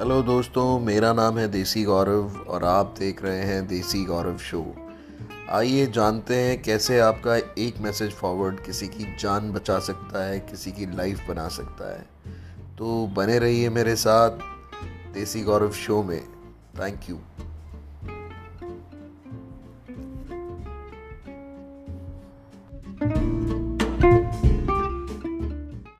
Hello दोस्तों, मेरा नाम है देसी गौरव और आप देख रहे हैं देसी गौरव शो। आइए जानते हैं कैसे आपका एक मैसेज फॉरवर्ड किसी की जान बचा सकता है, किसी की लाइफ बना सकता है। तो बने रहिए मेरे साथ देसी गौरव शो में। Thank you.